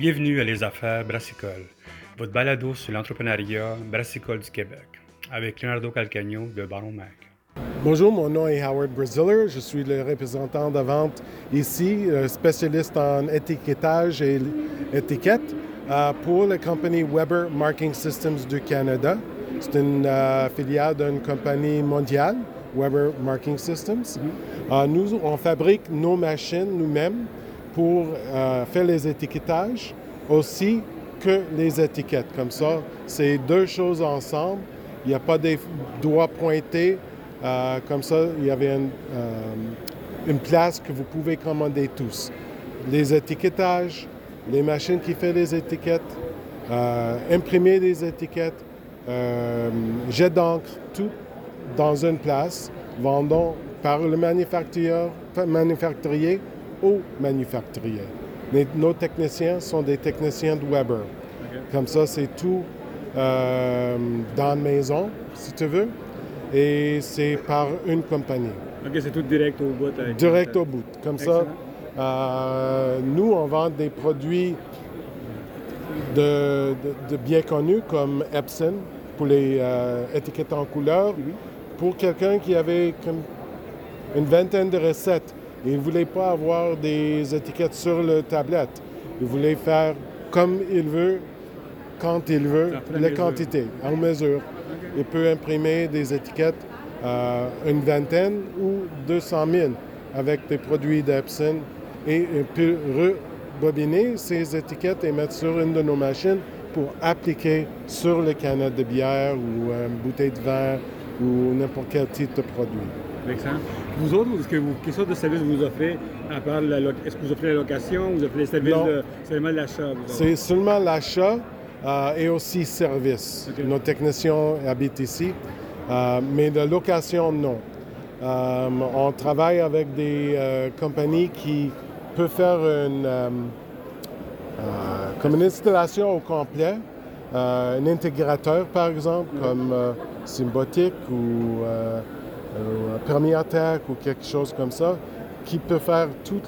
Bienvenue à Les Affaires Brassicole, votre balado sur l'entrepreneuriat brassicole du Québec, avec Leonardo Calcagno de Baron Mac. Bonjour, mon nom est Howard Braziller. Je suis le représentant de vente ici, spécialiste en étiquetage et étiquette euh, pour la compagnie Weber Marking Systems du Canada. C'est une euh, filiale d'une compagnie mondiale, Weber Marking Systems. Euh, nous, on fabrique nos machines nous-mêmes pour faire les étiquetages aussi que les étiquettes. Comme ça, c'est deux choses ensemble. Il n'y a pas des doigts pointés. comme ça, il y avait une, une place que vous pouvez commander tous. Les étiquetages, les machines qui font les étiquettes, euh, imprimer des étiquettes, euh, jet d'encre, tout dans une place, vendons par le manufacturier, manufacturier au manufacturier. Mais nos techniciens sont des techniciens de Weber. Comme ça, c'est tout euh, dans la maison, si tu veux, et c'est par une compagnie. OK, c'est tout direct au bout. direct au bout. Comme ça, euh, nous, on vend des produits de, bien connus comme Epson pour les euh, étiquettes en couleur. Pour quelqu'un qui avait une vingtaine de recettes, il ne voulait pas avoir des étiquettes sur le tablette. Il voulait faire comme il veut, quand il veut, la quantité, en mesure. Il peut imprimer des étiquettes, euh, une vingtaine ou 200 000 avec des produits d'Epson et peut rebobiner ces étiquettes et mettre sur une de nos machines pour appliquer sur les canettes de bière ou une bouteille de vin ou n'importe quel type de produit. Excellent. Vous autres, est-ce que vous, quelle sorte de service vous offrez à part la Est-ce que vous offrez la location vous offrez les services de seulement l'achat? C'est seulement l'achat euh, et aussi service. Nos techniciens habitent ici, euh, mais de location, non. Euh, on travaille avec des compagnies qui peut faire une, comme une installation au complet, un intégrateur par exemple, comme Symbotic ou Permiatech ou quelque chose comme ça, qui peut faire tout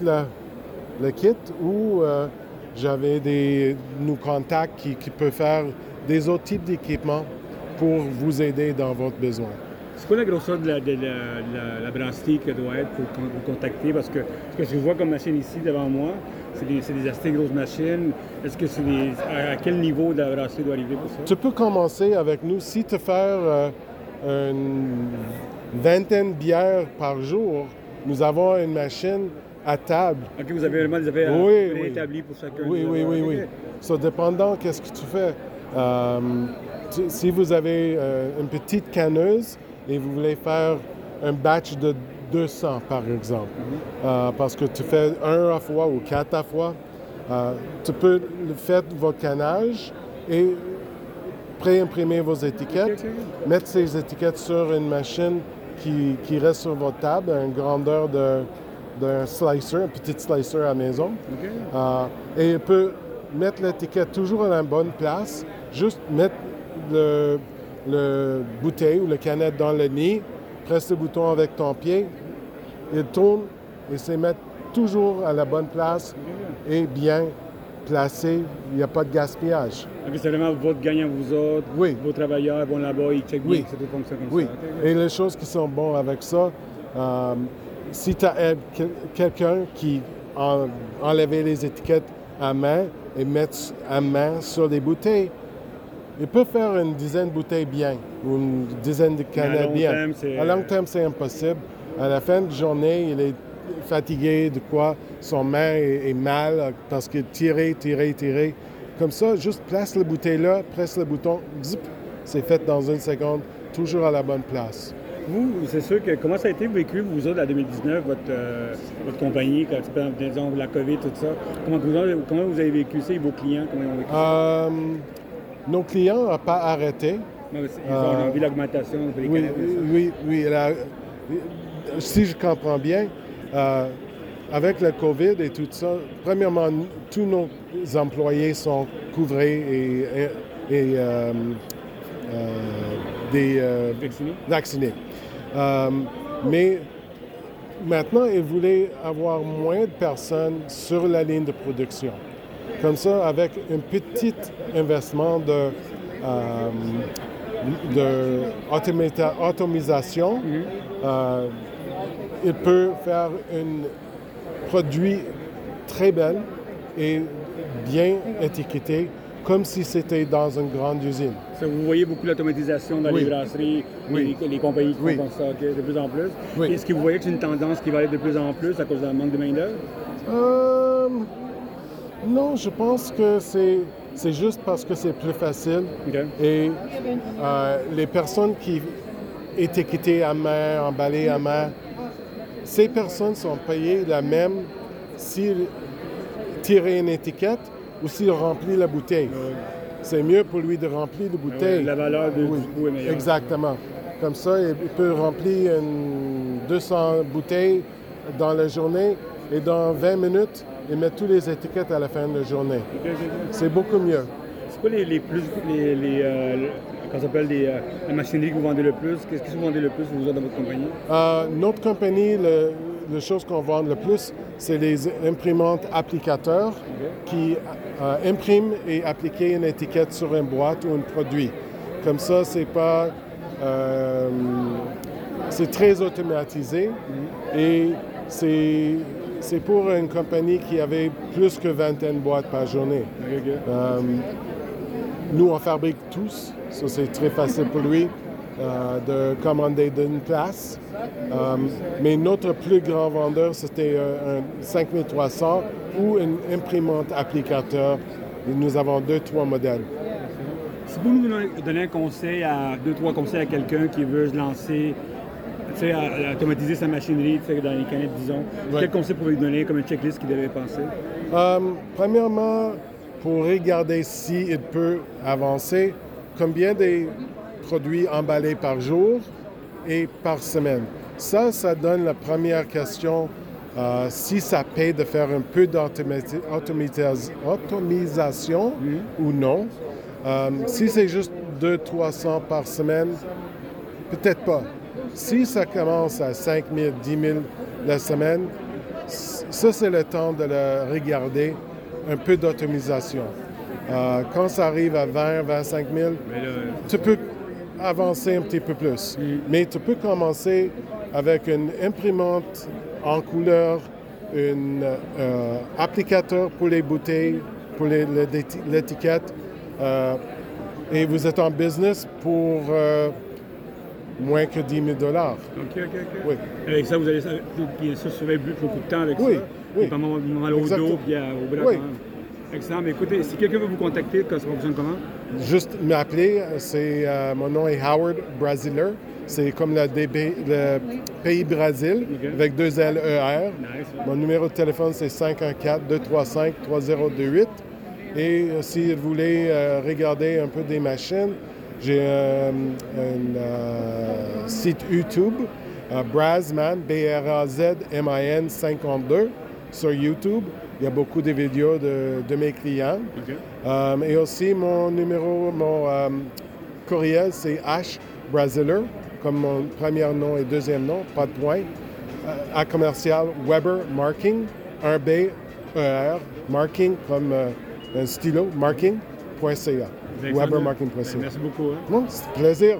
le kit ou j'avais des nous contacts qui, qui peuvent faire des autres types d'équipements pour vous aider dans votre besoin. C'est quoi la grosseur de la, de la, brasserie que doit être pour vous contacter? Parce que ce que je vois comme machine ici devant moi, c'est des, des, assez grosses machines. Est-ce que c'est à, quel niveau de la brasserie doit arriver pour ça? Tu peux commencer avec nous. Si tu fais euh, une vingtaine de bières par jour, nous avons une machine à table. OK, vous avez vraiment des affaires oui, pour chacun. Oui, oui, oui, oui. Ça, dépendant qu'est-ce que tu fais. Euh, si vous avez euh, une petite canneuse, et vous voulez faire un batch de 200, par exemple, mhm. euh, parce que tu fais un à fois ou quatre à fois, tu peux faire votre canage et pré-imprimer vos étiquettes, mettre ces étiquettes sur une machine qui, reste sur votre table, une grandeur d'un slicer, un petit slicer à la maison. Euh, et il peut mettre l'étiquette toujours à la bonne place, juste mettre le, le bouteille ou la canette dans le nid, presse le bouton avec ton pied, il tourne et se met toujours à la bonne place et bien placé. Il n'y a pas de gaspillage. Ah, c'est vraiment votre gagnant, vous autres, oui. vos travailleurs vont là-bas, ils checkent oui. tout comme oui. Et les choses qui sont bonnes avec ça, euh, si tu as quelqu'un qui a enlevé les étiquettes à main et met à main sur les bouteilles, il peut faire une dizaine de bouteilles bien ou une dizaine de canettes bien. à long terme, c'est impossible. À la fin de journée, il est fatigué de quoi son main est, mal parce qu'il tirait, tirait, tirait. Comme ça, juste place la bouteille là, presse le bouton, zip, c'est fait dans une seconde, toujours à la bonne place. Vous, c'est sûr que comment ça a été vécu, vous autres, en 2019, votre, euh, votre compagnie, quand, disons, la COVID, tout ça? Comment vous, avez, comment vous avez vécu ça et vos clients, comment ils ont vécu ça? Euh, nos clients n'ont pas arrêté. ils ont vu l'augmentation oui, oui, oui, si je comprends bien, euh, avec le COVID et tout ça, premièrement, tous nos employés sont couverts et, euh, euh, vaccinés. mais maintenant, ils voulaient avoir moins de personnes sur la ligne de production. Comme ça, avec un petit investissement de, de euh, il peut faire un produit très bel et bien étiqueté, comme si c'était dans une grande usine. Ça, vous voyez beaucoup l'automatisation dans Oui. les brasseries, Oui. les, les compagnies qui Oui. font ça de plus en plus. Est-ce que vous voyez que c'est une tendance qui va aller de plus en plus à cause d'un manque de main-d'œuvre? Euh, non, je pense que c'est, c'est juste parce que c'est plus facile. Et euh, les personnes qui étiquetées à main, emballées à main, ces personnes sont payées la même s'ils tirent une étiquette ou s'ils remplissent la bouteille. C'est mieux pour lui de remplir la bouteille. La valeur de, Oui, du coup est meilleure. Exactement. Comme ça, il peut remplir une 200 bouteilles dans la journée et dans 20 minutes, il met toutes les étiquettes à la fin de la journée. C'est beaucoup mieux. Quoi les, les plus. Les, les, euh, le- s'appelle les, euh, la machinerie que vous vendez le plus? Qu'est-ce que vous vendez le plus vous autres dans votre compagnie? Euh, notre compagnie, le, la chose qu'on vend le plus, c'est les imprimantes applicateurs qui euh, impriment et appliquent une étiquette sur une boîte ou un produit. Comme ça, c'est pas. euh, c'est très automatisé et c'est, c'est pour une compagnie qui avait plus que vingtaine de boîtes par journée. Ok, ok. Euh, nous, on fabrique tous, ça c'est très facile pour lui euh, de commander d'une place. Euh, mais notre plus grand vendeur, c'était euh, un 5300 ou une imprimante applicateur. Nous avons deux, trois modèles. Si vous nous donnez- donner un conseil, à deux, trois conseils à quelqu'un qui veut se lancer, tu sais, à, à automatiser sa machinerie, tu sais, dans les canettes, disons, Ouais. quel conseil pouvez-vous donner comme une checklist qu'il devait penser? Premièrement, pour regarder s'il peut avancer, combien de produits emballés par jour et par semaine. Ça, ça donne la première question, euh, si ça paie de faire un peu d'automatisation ou non. Euh, si c'est juste 200-300 par semaine, peut-être pas. Si ça commence à 5 000, 10 000 la semaine, ça, c'est le temps de le regarder, un peu d'automisation. Euh, quand ça arrive à 20 25 000, Mais là, tu peux avancer un petit peu plus. Mais tu peux commencer avec une imprimante en couleur, un applicateur pour les bouteilles, pour l'étiquette. euh, et vous êtes en business pour euh, moins que 10 000 dollars. OK, OK, OK. Oui. Avec ça, vous allez ça beaucoup de temps avec Oui, ça. oui. Et pas mal mal au dos puis au. Oui. même. Excellent. Mais écoutez, si quelqu'un veut vous contacter, ça fonctionne comment? Juste m'appeler, c'est euh, mon nom est Howard Brasiler. C'est comme le, DB le pays Brésil avec deux L E R. Nice. Mon numéro de téléphone c'est 514-235-3028. Et euh, si vous voulez euh, regarder un peu des machines, j'ai euh, un site YouTube, Brazman, B-R-A-Z-M-I-N 52 sur YouTube. Il y a beaucoup de vidéos de, de mes clients. Euh, et aussi, mon numéro, mon euh, courriel, c'est H Brasiler, comme mon premier nom et deuxième nom, pas de point, euh, à commercial Weber Marking, 1B, ER, marking comme euh, un stylo, marking.ca. Webermarking.ca. Merci beaucoup. hein. Non, c'est plaisir.